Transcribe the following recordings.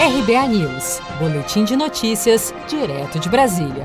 RBA News, Boletim de Notícias, direto de Brasília.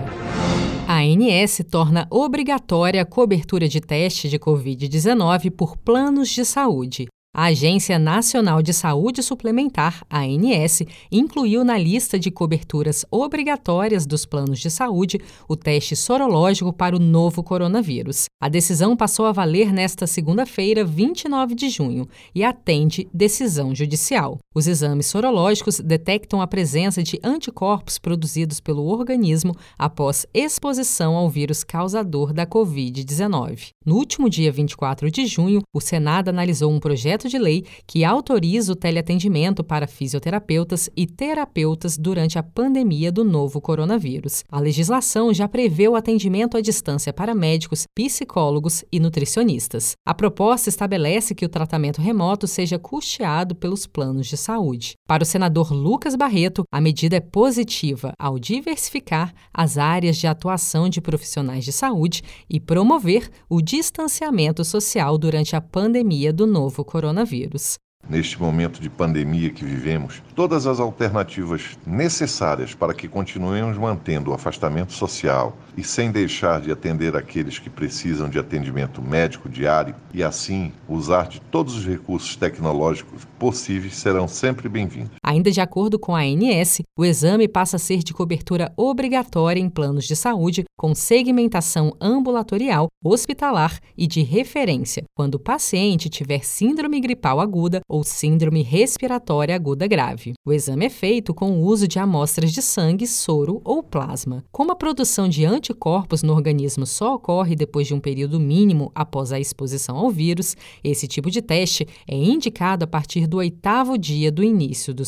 A ANS torna obrigatória a cobertura de teste de Covid-19 por planos de saúde. A Agência Nacional de Saúde Suplementar, ANS, incluiu na lista de coberturas obrigatórias dos planos de saúde o teste sorológico para o novo coronavírus. A decisão passou a valer nesta segunda-feira, 29 de junho, e atende decisão judicial. Os exames sorológicos detectam a presença de anticorpos produzidos pelo organismo após exposição ao vírus causador da Covid-19. No último dia 24 de junho, o Senado analisou um projeto projeto de lei que autoriza o teleatendimento para fisioterapeutas e terapeutas durante a pandemia do novo coronavírus. A legislação já prevê o atendimento à distância para médicos, psicólogos e nutricionistas. A proposta estabelece que o tratamento remoto seja custeado pelos planos de saúde. Para o senador Lucas Barreto, a medida é positiva ao diversificar as áreas de atuação de profissionais de saúde e promover o distanciamento social durante a pandemia do novo coronavírus coronavírus. Neste momento de pandemia que vivemos, todas as alternativas necessárias para que continuemos mantendo o afastamento social e sem deixar de atender aqueles que precisam de atendimento médico diário e assim usar de todos os recursos tecnológicos possíveis serão sempre bem-vindos. Ainda de acordo com a ANS, o exame passa a ser de cobertura obrigatória em planos de saúde com segmentação ambulatorial, hospitalar e de referência, quando o paciente tiver síndrome gripal aguda ou síndrome respiratória aguda grave. O exame é feito com o uso de amostras de sangue, soro ou plasma. Como a produção de anticorpos no organismo só ocorre depois de um período mínimo após a exposição ao vírus, esse tipo de teste é indicado a partir do oitavo dia do início dos